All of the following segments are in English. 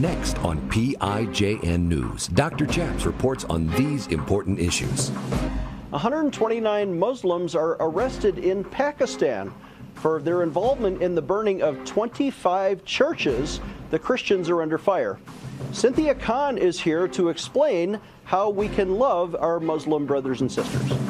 Next on PIJN News, Dr. Chaps reports on these important issues. 129 Muslims are arrested in Pakistan for their involvement in the burning of 25 churches. The Christians are under fire. Cynthia Khan is here to explain how we can love our Muslim brothers and sisters.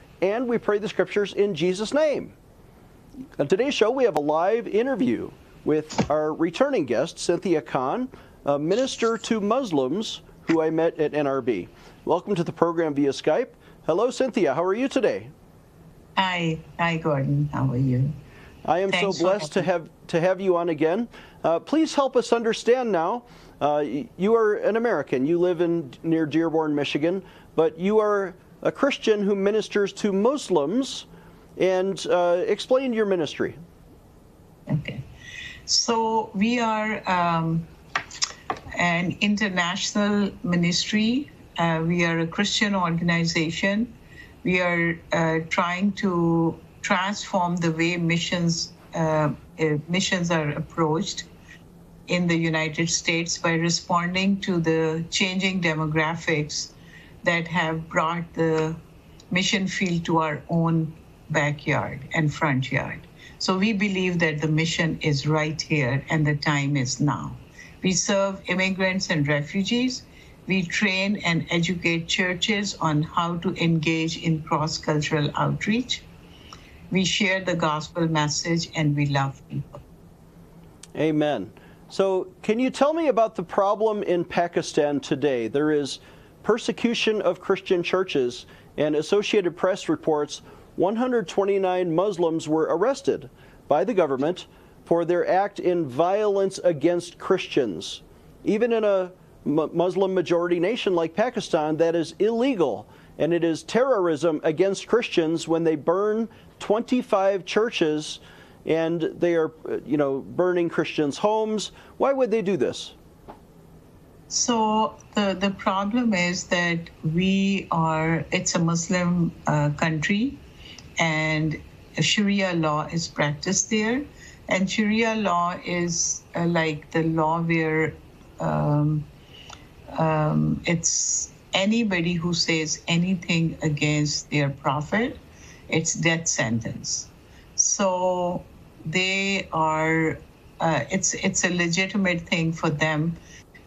and we pray the scriptures in Jesus' name. On today's show, we have a live interview with our returning guest, Cynthia Khan, a minister to Muslims who I met at NRB. Welcome to the program via Skype. Hello, Cynthia. How are you today? Hi, hi, Gordon. How are you? I am Thanks so blessed to have to have you on again. Uh, please help us understand now. Uh, you are an American. You live in near Dearborn, Michigan, but you are a Christian who ministers to Muslims. And uh, explain your ministry. Okay. So we are um, an international ministry. Uh, we are a Christian organization. We are uh, trying to transform the way missions uh, uh, missions are approached in the United States by responding to the changing demographics that have brought the mission field to our own backyard and front yard. So we believe that the mission is right here and the time is now. We serve immigrants and refugees. We train and educate churches on how to engage in cross cultural outreach. We share the gospel message and we love people. Amen. So, can you tell me about the problem in Pakistan today? There is persecution of Christian churches, and Associated Press reports 129 Muslims were arrested by the government for their act in violence against Christians. Even in a Muslim majority nation like Pakistan, that is illegal. And it is terrorism against Christians when they burn 25 churches and they are, you know, burning Christians' homes. Why would they do this? So the, the problem is that we are, it's a Muslim uh, country and Sharia law is practiced there. And Sharia law is uh, like the law where um, um, it's anybody who says anything against their prophet, it's death sentence. So they are, uh, it's, it's a legitimate thing for them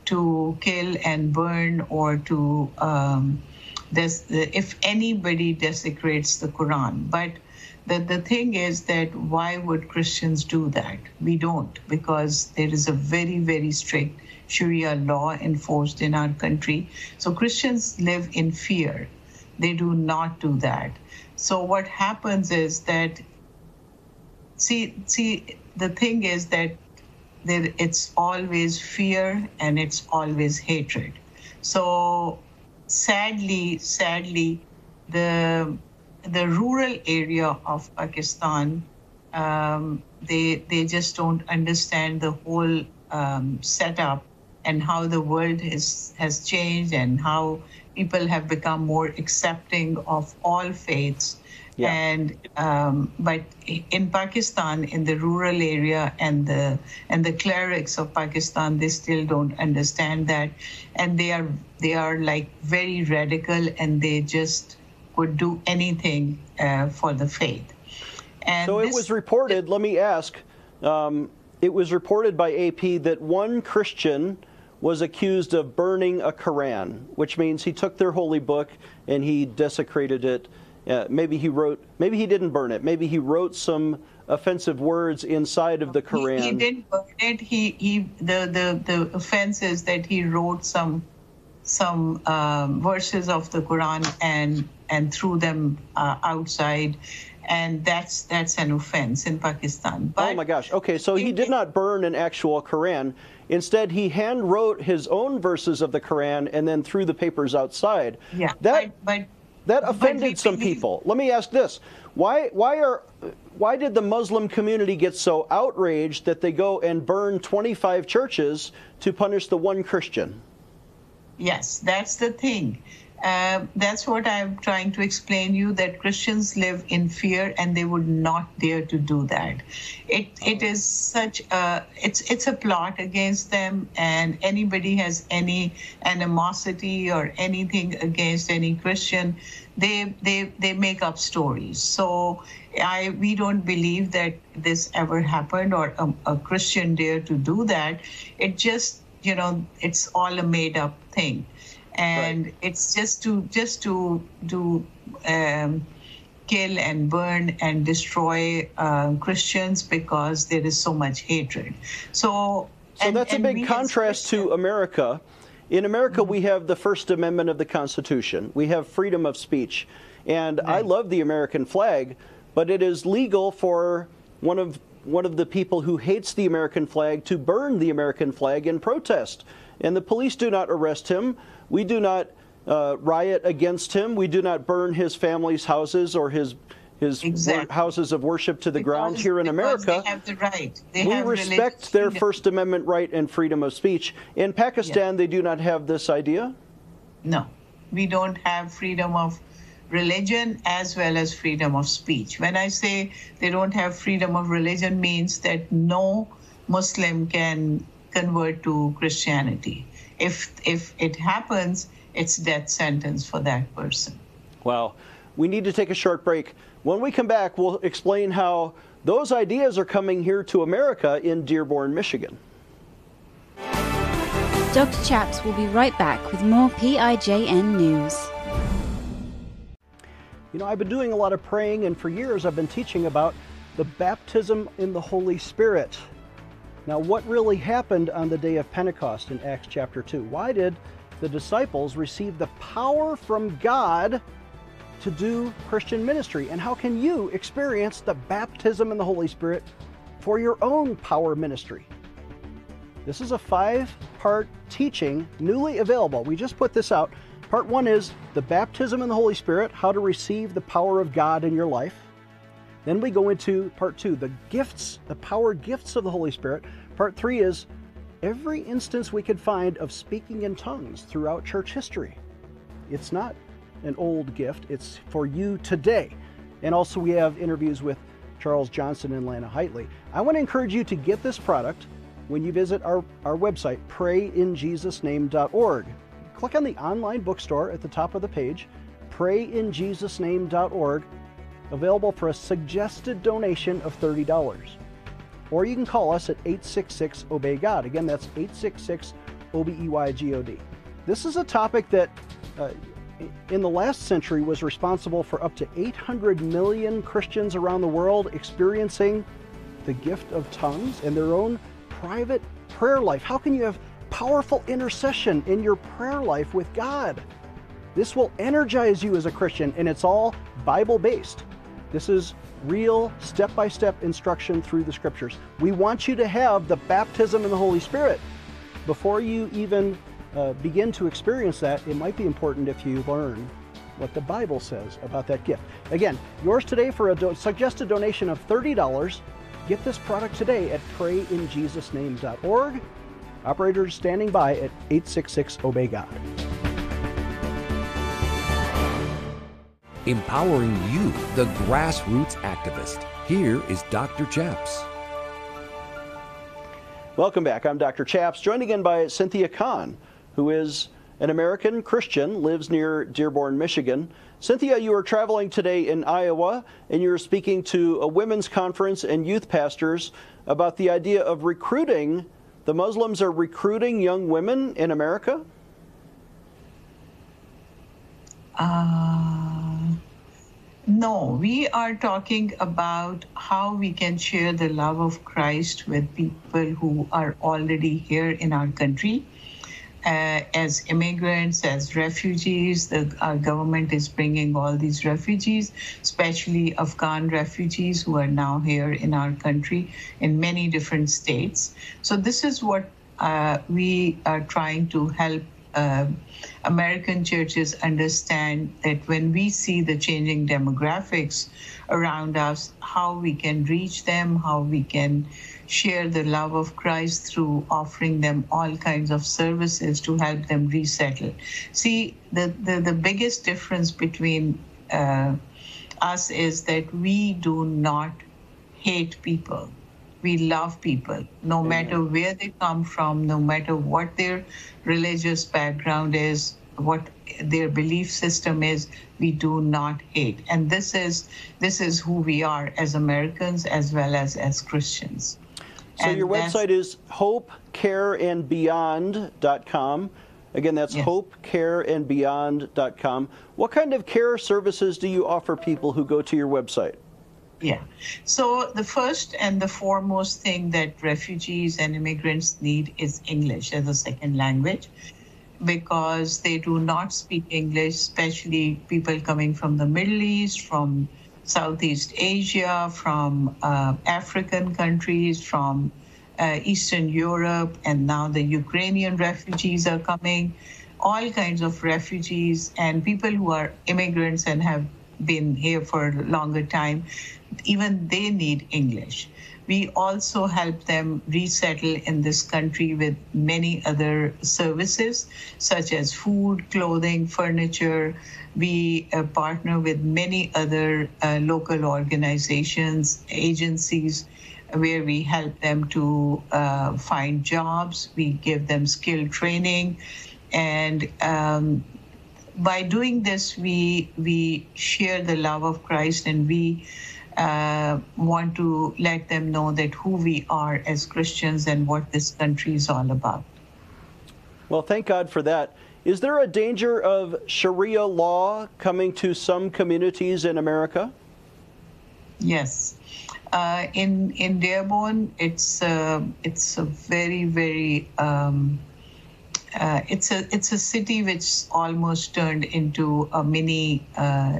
to kill and burn or to um, if anybody desecrates the Quran. But the, the thing is that why would Christians do that? We don't, because there is a very, very strict Sharia law enforced in our country. So Christians live in fear. They do not do that. So what happens is that see see the thing is that there, it's always fear and it's always hatred. So sadly, sadly, the the rural area of Pakistan, um, they they just don't understand the whole um, setup and how the world has has changed and how people have become more accepting of all faiths yeah. And um, but in Pakistan, in the rural area, and the and the clerics of Pakistan, they still don't understand that, and they are they are like very radical, and they just would do anything uh, for the faith. And so it was reported. let me ask. Um, it was reported by AP that one Christian was accused of burning a Quran, which means he took their holy book and he desecrated it uh, maybe he wrote, maybe he didn't burn it. Maybe he wrote some offensive words inside of the Quran. He, he didn't burn it. He, he, the, the, the offense is that he wrote some, some um, verses of the Quran and and threw them uh, outside, and that's that's an offense in Pakistan. But oh my gosh! Okay, so he did not burn an actual Quran. Instead, he hand wrote his own verses of the Quran and then threw the papers outside. Yeah, that but, but that offended some people. Let me ask this: Why why are why did the Muslim community get so outraged that they go and burn 25 churches to punish the one Christian? Yes, that's the thing. Uh, that's what I'm trying to explain you that Christians live in fear and they would not dare to do that. It it is such a it's it's a plot against them and anybody has any animosity or anything against any Christian, they they they make up stories. So I we don't believe that this ever happened or a, a Christian dare to do that. It just you know it's all a made up thing and right. it's just to just to do um, kill and burn and destroy uh, Christians because there is so much hatred. So, so and, that's a big contrast to America. In America, mm-hmm. we have the First Amendment of the Constitution. We have freedom of speech, and right. I love the American flag, but it is legal for one of one of the people who hates the American flag to burn the American flag in protest. And the police do not arrest him. We do not uh, riot against him. We do not burn his family's houses or his his exactly. houses of worship to the because, ground here in America. They have the right. They we respect their freedom. First Amendment right and freedom of speech. In Pakistan, yeah. they do not have this idea. No, we don't have freedom of religion as well as freedom of speech. When I say they don't have freedom of religion, means that no Muslim can convert to Christianity if if it happens, it's death sentence for that person. Well, we need to take a short break. When we come back, we'll explain how those ideas are coming here to America in Dearborn, Michigan. Dr. Chaps will be right back with more PIJN news. You know, I've been doing a lot of praying, and for years I've been teaching about the baptism in the Holy Spirit. Now, what really happened on the day of Pentecost in Acts chapter 2? Why did the disciples receive the power from God to do Christian ministry? And how can you experience the baptism in the Holy Spirit for your own power ministry? This is a five part teaching newly available. We just put this out. Part one is the baptism in the Holy Spirit, how to receive the power of God in your life. Then we go into part two, the gifts, the power gifts of the Holy Spirit. Part three is every instance we could find of speaking in tongues throughout church history. It's not an old gift, it's for you today. And also, we have interviews with Charles Johnson and Lana Heightley. I want to encourage you to get this product when you visit our, our website, prayinjesusname.org. Click on the online bookstore at the top of the page, prayinjesusname.org available for a suggested donation of $30. Or you can call us at 866 Obey God. Again, that's 866 O B E Y G O D. This is a topic that uh, in the last century was responsible for up to 800 million Christians around the world experiencing the gift of tongues and their own private prayer life. How can you have powerful intercession in your prayer life with God? This will energize you as a Christian, and it's all Bible based. This is real step by step instruction through the scriptures. We want you to have the baptism in the Holy Spirit. Before you even uh, begin to experience that, it might be important if you learn what the Bible says about that gift. Again, yours today for a do- suggested donation of $30. Get this product today at prayinjesusname.org. Operators standing by at 866 Obey God. empowering you, the grassroots activist. Here is Dr. Chaps. Welcome back. I'm Dr. Chaps, joined again by Cynthia Khan, who is an American Christian, lives near Dearborn, Michigan. Cynthia, you are traveling today in Iowa, and you're speaking to a women's conference and youth pastors about the idea of recruiting. The Muslims are recruiting young women in America? Uh, no, we are talking about how we can share the love of Christ with people who are already here in our country. Uh, as immigrants, as refugees. The, our government is bringing all these refugees, especially Afghan refugees who are now here in our country in many different states. So, this is what uh, we are trying to help. Uh, American churches understand that when we see the changing demographics around us, how we can reach them, how we can share the love of Christ through offering them all kinds of services to help them resettle. See, the, the, the biggest difference between uh, us is that we do not hate people. We love people, no Amen. matter where they come from, no matter what their religious background is, what their belief system is we do not hate and this is this is who we are as americans as well as as christians so and your website is hopecareandbeyond.com. Again, that's yes. hopecareandbeyond.com. What kind of care services do you offer people who go to your website? Yeah. So the first and the foremost thing that refugees and immigrants need is English as a second language because they do not speak English, especially people coming from the Middle East, from Southeast Asia, from uh, African countries, from uh, Eastern Europe, and now the Ukrainian refugees are coming. All kinds of refugees and people who are immigrants and have been here for a longer time, even they need English. We also help them resettle in this country with many other services, such as food, clothing, furniture. We uh, partner with many other uh, local organizations, agencies, where we help them to uh, find jobs. We give them skill training. And um, by doing this, we, we share the love of Christ and we uh, want to let them know that who we are as Christians and what this country is all about. Well, thank God for that. Is there a danger of Sharia law coming to some communities in America? Yes. Uh, in in Dearborn, it's uh, it's a very very um, uh, it's a it's a city which almost turned into a mini uh,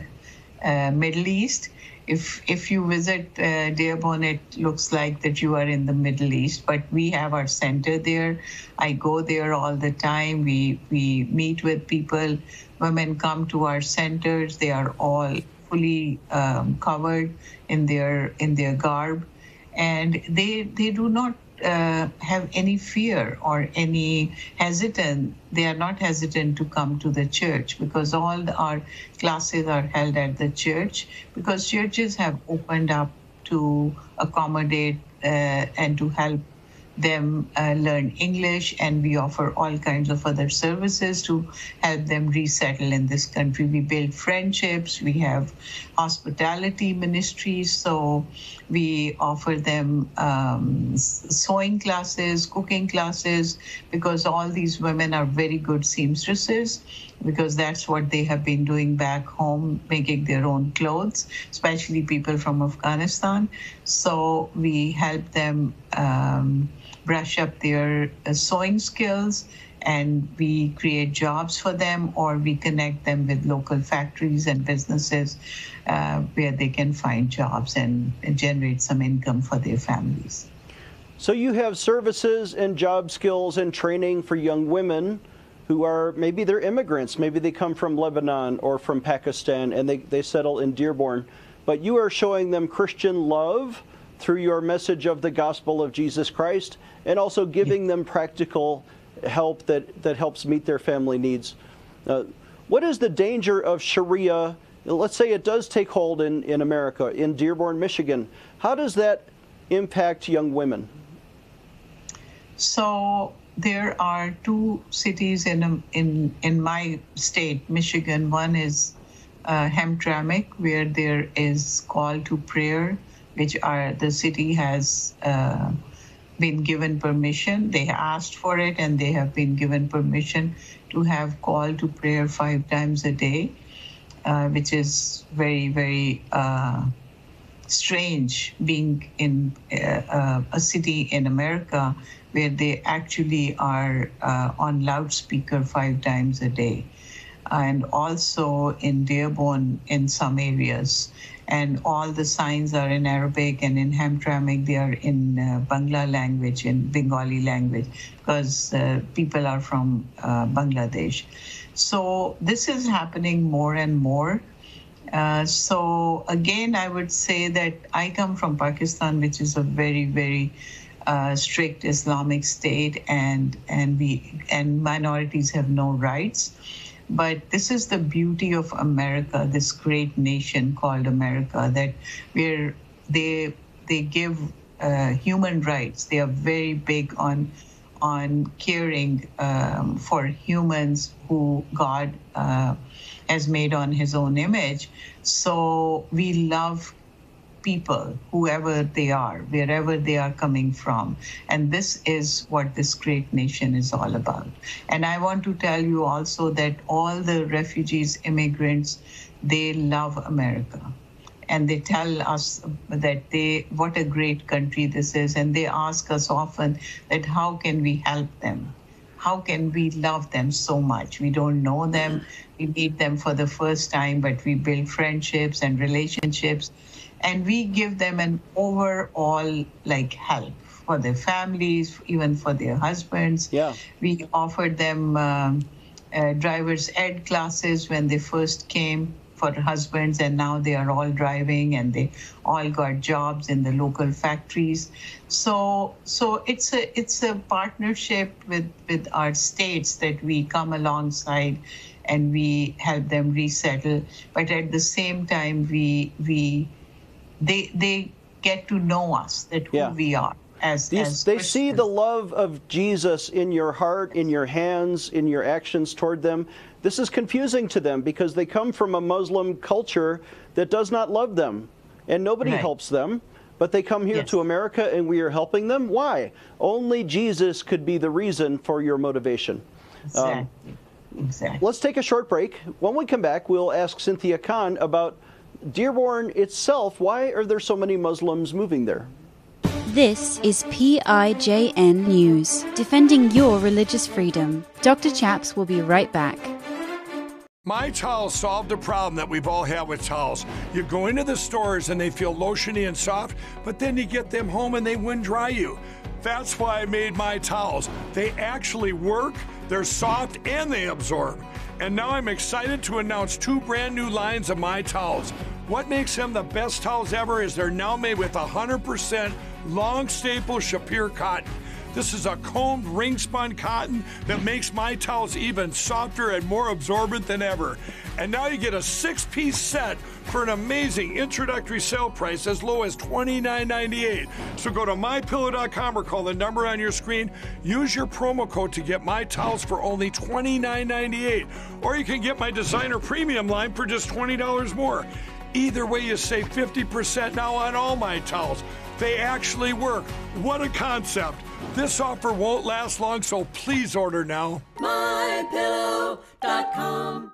uh, Middle East if if you visit uh, Dearborn, it looks like that you are in the Middle East. But we have our center there. I go there all the time. We we meet with people. Women come to our centers. They are all fully um, covered in their in their garb, and they they do not uh, have any fear or any hesitant. They are not hesitant to come to the church because all our classes are held at the church because churches have opened up to accommodate uh, and to help them uh, learn English, and we offer all kinds of other services to help them resettle in this country. We build friendships, we have hospitality ministries, so we offer them um, sewing classes, cooking classes, because all these women are very good seamstresses because that's what they have been doing back home, making their own clothes, especially people from Afghanistan. So we help them um, brush up their uh, sewing skills and we create jobs for them or we connect them with local factories and businesses uh, where they can find jobs and, generate some income for their families. So you have services and job skills and training for young women who are maybe they're immigrants, maybe they come from Lebanon or from Pakistan and they, they settle in Dearborn, but you are showing them Christian love through your message of the gospel of Jesus Christ and also giving them practical help that, that helps meet their family needs. Uh, what is the danger of Sharia? Let's say it does take hold in, in America, in Dearborn, Michigan. How does that impact young women? So there are two cities in in in my state, Michigan. One is uh, Hamtramck, where there is call to prayer, which are the city has. Uh, been given permission. They asked for it and they have been given permission to have call to prayer five times a day, uh, which is very, very uh, strange being in uh, uh, a city in America where they actually are uh, on loudspeaker five times a day. And also in Dearborn in some areas. And all the signs are in Arabic and in Hamtramck, they are in uh, Bangla language, in Bengali language, because uh, people are from uh, Bangladesh. So this is happening more and more. Uh, so again, I would say that I come from Pakistan, which is a very, very uh, strict Islamic state, and and we and minorities have no rights. But this is the beauty of America, this great nation called America, that where they they give uh, human rights. They are very big on on caring um, for humans who God uh, has made on His own image. So we love people, whoever they are, wherever they are coming from. And this is what this great nation is all about. And I want to tell you also that all the refugees, immigrants, they love America. And they tell us that they what a great country this is. And they ask us often that how can we help them? How can we love them so much? We don't know them. We meet them for the first time but we build friendships and relationships and we give them an overall like help for their families even for their husbands. Yeah. We offered them um, uh, driver's ed classes when they first came for husbands and now they are all driving and they all got jobs in the local factories. So so it's a it's a partnership with with our states that we come alongside and we help them resettle. But at the same time we we they they get to know us that who Yeah. we are as, These, as they see the love of Jesus in your heart, in your hands, in your actions toward them. This is confusing to them because they come from a Muslim culture that does not love them, and nobody Right. helps them. But they come here Yes. to America and we are helping them. Why? Only Jesus could be the reason for your motivation. exactly um, exactly Let's take a short break. When we come back, we'll ask Cynthia Khan about Dearborn itself. Why are there so many Muslims moving there? This is PIJN News, defending your religious freedom. Dr. Chaps will be right back. My towels solved a problem that we've all had with towels. You go into the stores and they feel lotiony and soft, but then you get them home and they wind dry you. That's why I made my towels. They actually work, they're soft, and they absorb. And now I'm excited to announce two brand new lines of my towels. What makes them the best towels ever is they're now made with 100% long staple Shapir cotton. This is a combed ring spun cotton that makes my towels even softer and more absorbent than ever. And now you get a six piece set for an amazing introductory sale price as low as $29.98. So go to mypillow.com or call the number on your screen. Use your promo code to get my towels for only $29.98. Or you can get my designer premium line for just $20 more. Either way, you save 50% now on all my towels. They actually work. What a concept. This offer won't last long, so please order now. mypillow.com.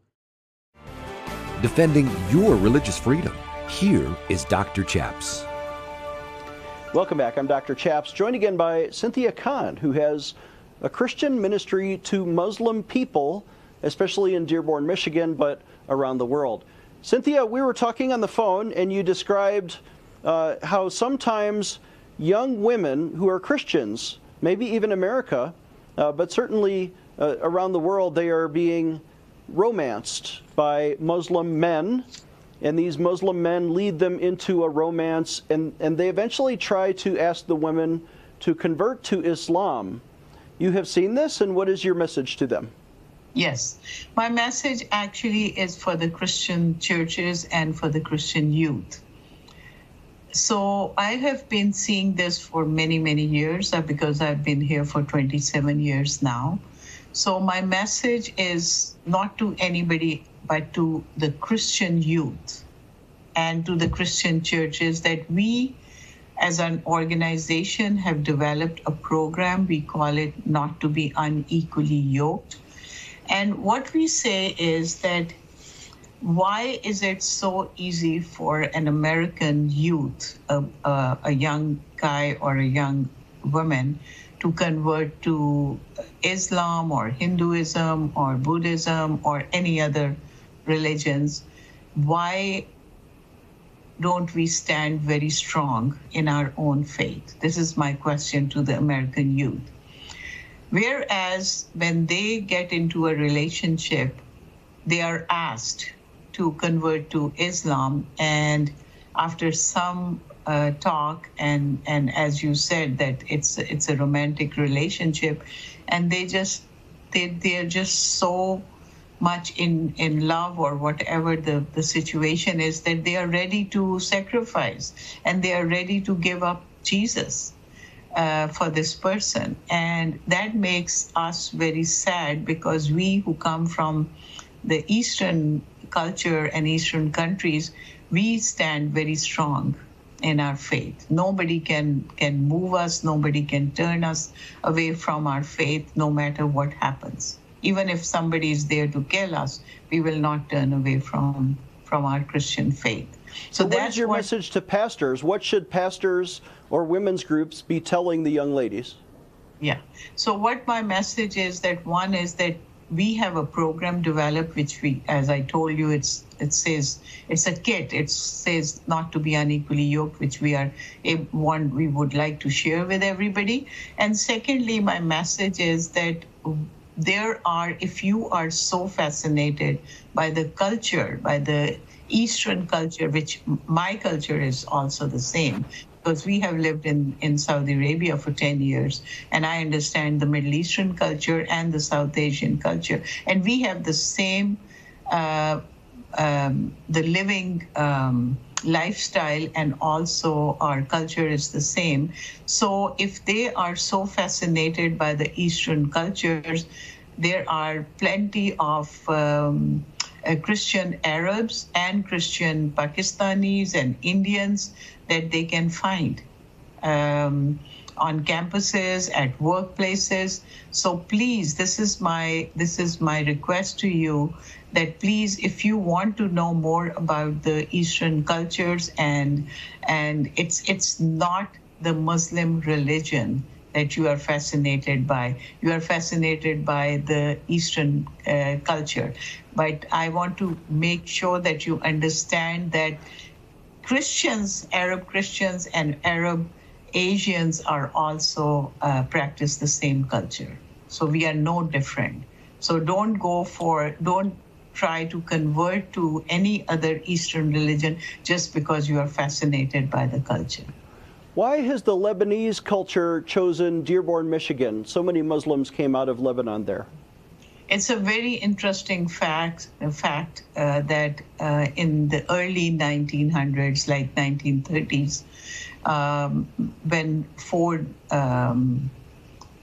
Defending your religious freedom. Here is Dr. Chaps. Welcome back. I'm Dr. Chaps, joined again by Cynthia Khan, who has a Christian ministry to Muslim people, especially in Dearborn, Michigan, but around the world. Cynthia, we were talking on the phone, and you described uh, how sometimes young women who are Christians, maybe even America, uh, but certainly uh, around the world, they are being romanced by Muslim men. And these Muslim men lead them into a romance, and, and they eventually try to ask the women to convert to Islam. You have seen this, and what is your message to them? Yes. My message actually is for the Christian churches and for the Christian youth. So I have been seeing this for many, many years uh, because I've been here for 27 years now. So my message is not to anybody, but to the Christian youth and to the Christian churches that we as an organization have developed a program. We call it Not to Be Unequally Yoked. And what we say is that why is it so easy for an American youth, a, a, a young guy or a young woman, to convert to Islam or Hinduism or Buddhism or any other religions? Why don't we stand very strong in our own faith? This is my question to the American youth. Whereas when they get into a relationship, they are asked to convert to Islam, and after some uh, talk and and as you said that it's it's a romantic relationship, and they just they they're just so much in in love or whatever the the situation is that they are ready to sacrifice and they are ready to give up Jesus uh, for this person. And that makes us very sad because we who come from the Eastern culture and Eastern countries, we stand very strong in our faith. Nobody can can move us, nobody can turn us away from our faith no matter what happens. Even if somebody is there to kill us, we will not turn away from from our Christian faith. So, so what is your what, message to pastors? What should pastors or women's groups be telling the young ladies? Yeah. So what my message is that one is that we have a program developed which we as i told you it's it says it's a kit. It says not to be unequally yoked which we are eh, one we would like to share with everybody. And secondly my message is that there are if you are so fascinated by the culture by the eastern culture which my culture is also the same because we have lived in, in Saudi Arabia for 10 years, and I understand the Middle Eastern culture and the South Asian culture. And we have the same, uh, um, the living um, lifestyle, and also our culture is the same. So if they are so fascinated by the Eastern cultures, there are plenty of um, uh, Christian Arabs and Christian Pakistanis and Indians that they can find um, on campuses, at workplaces. So please, this is my this is my request to you that please, if you want to know more about the Eastern cultures and and it's it's not the Muslim religion that you are fascinated by. You are fascinated by the Eastern uh, culture. But I want to make sure that you understand that Christians, Arab Christians, and Arab Asians are also uh, practice the same culture. So we are no different. So don't go for, don't try to convert to any other Eastern religion just because you are fascinated by the culture. Why has the Lebanese culture chosen Dearborn, Michigan? So many Muslims came out of Lebanon there. It's a very interesting fact, fact uh, that uh, in the early 1900s, like 1930s, um, when Ford um,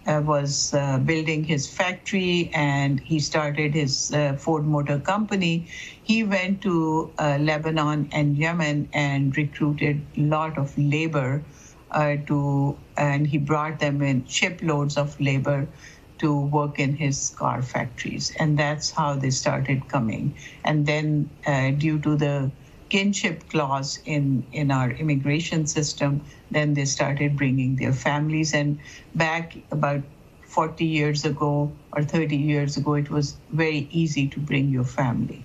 uh, was uh, building his factory and he started his uh, Ford Motor Company, he went to uh, Lebanon and Yemen and recruited a lot of labor uh, to, and he brought them in shiploads of labor to work in his car factories. And that's how they started coming. And then, uh, due to the kinship clause in, in our immigration system, then they started bringing their families. And back about 40 years ago or 30 years ago, it was very easy to bring your family.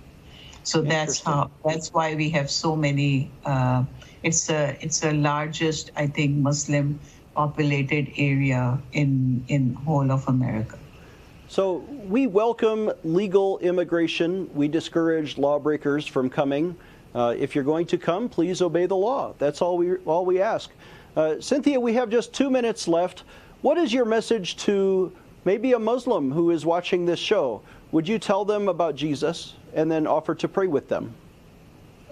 So that's how. That's why we have so many. Uh, it's a it's a largest, I think, Muslim populated area in in whole of America. So we welcome legal immigration. We discourage lawbreakers from coming. Uh, if you're going to come, please obey the law. That's all we all we ask. Uh, Cynthia, we have just two minutes left. What is your message to maybe a Muslim who is watching this show? Would you tell them about Jesus and then offer to pray with them?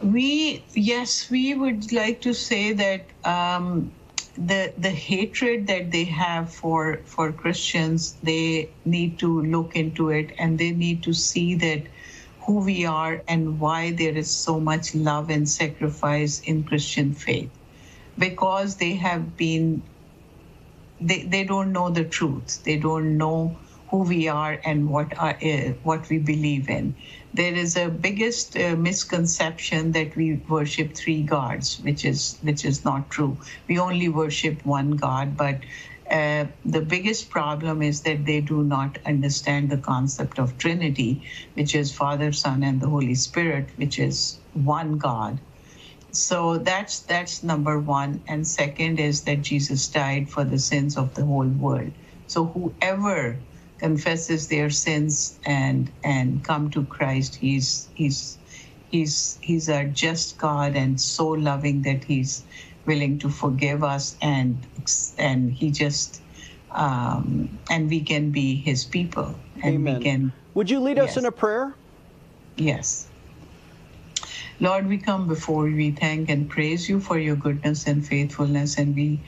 We yes, we would like to say that um, the the hatred that they have for for Christians, they need to look into it and they need to see that who we are and why there is so much love and sacrifice in Christian faith. Because they have been they, they don't know the truth. They don't know who we are and what are, uh, what we believe in. There is a biggest uh, misconception that we worship three gods which is which is not true. We only worship one god but uh, the biggest problem is that they do not understand the concept of Trinity, which is Father, Son, and the Holy Spirit, which is one God. So that's that's number one. And second is that Jesus died for the sins of the whole world. So whoever confesses their sins and and come to Christ, he's he's he's he's a just God and so loving that he's willing to forgive us and and he just um, and we can be his people and Amen. we can would you lead us in a prayer? Yes. Lord we come before you. We thank and praise you for your goodness and faithfulness. And we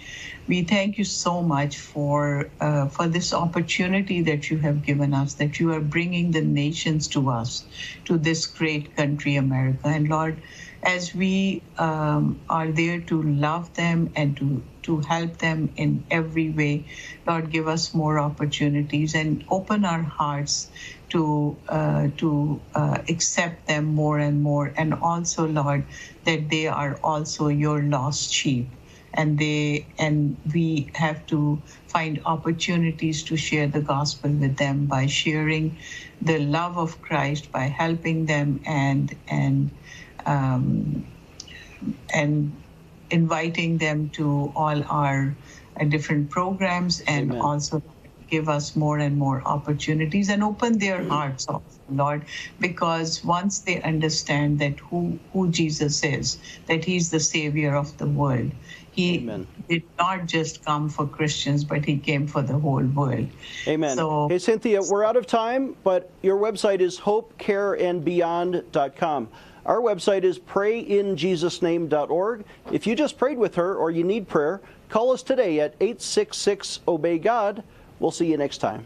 we thank you so much for uh, for this opportunity that you have given us that you are bringing the nations to us to this great country america. And lord as we um, are there to love them and to, to help them in every way. Lord, give us more opportunities and open our hearts to uh, to uh, accept them more and more. And also, Lord, that they are also your lost sheep. And they and we have to find opportunities to share the gospel with them by sharing the love of Christ, by helping them and and um, and inviting them to all our uh, different programs and Amen. also give us more and more opportunities and open their hearts also, Lord, because once they understand that who, who Jesus is, that he's the savior of the world, he Amen. did not just come for Christians, but he came for the whole world. Amen. So- hey, Cynthia, we're out of time, but your website is hopecareandbeyond.com. Our website is prayinjesusname.org. If you just prayed with her or you need prayer, call us today at 866 Obey God. We'll see you next time.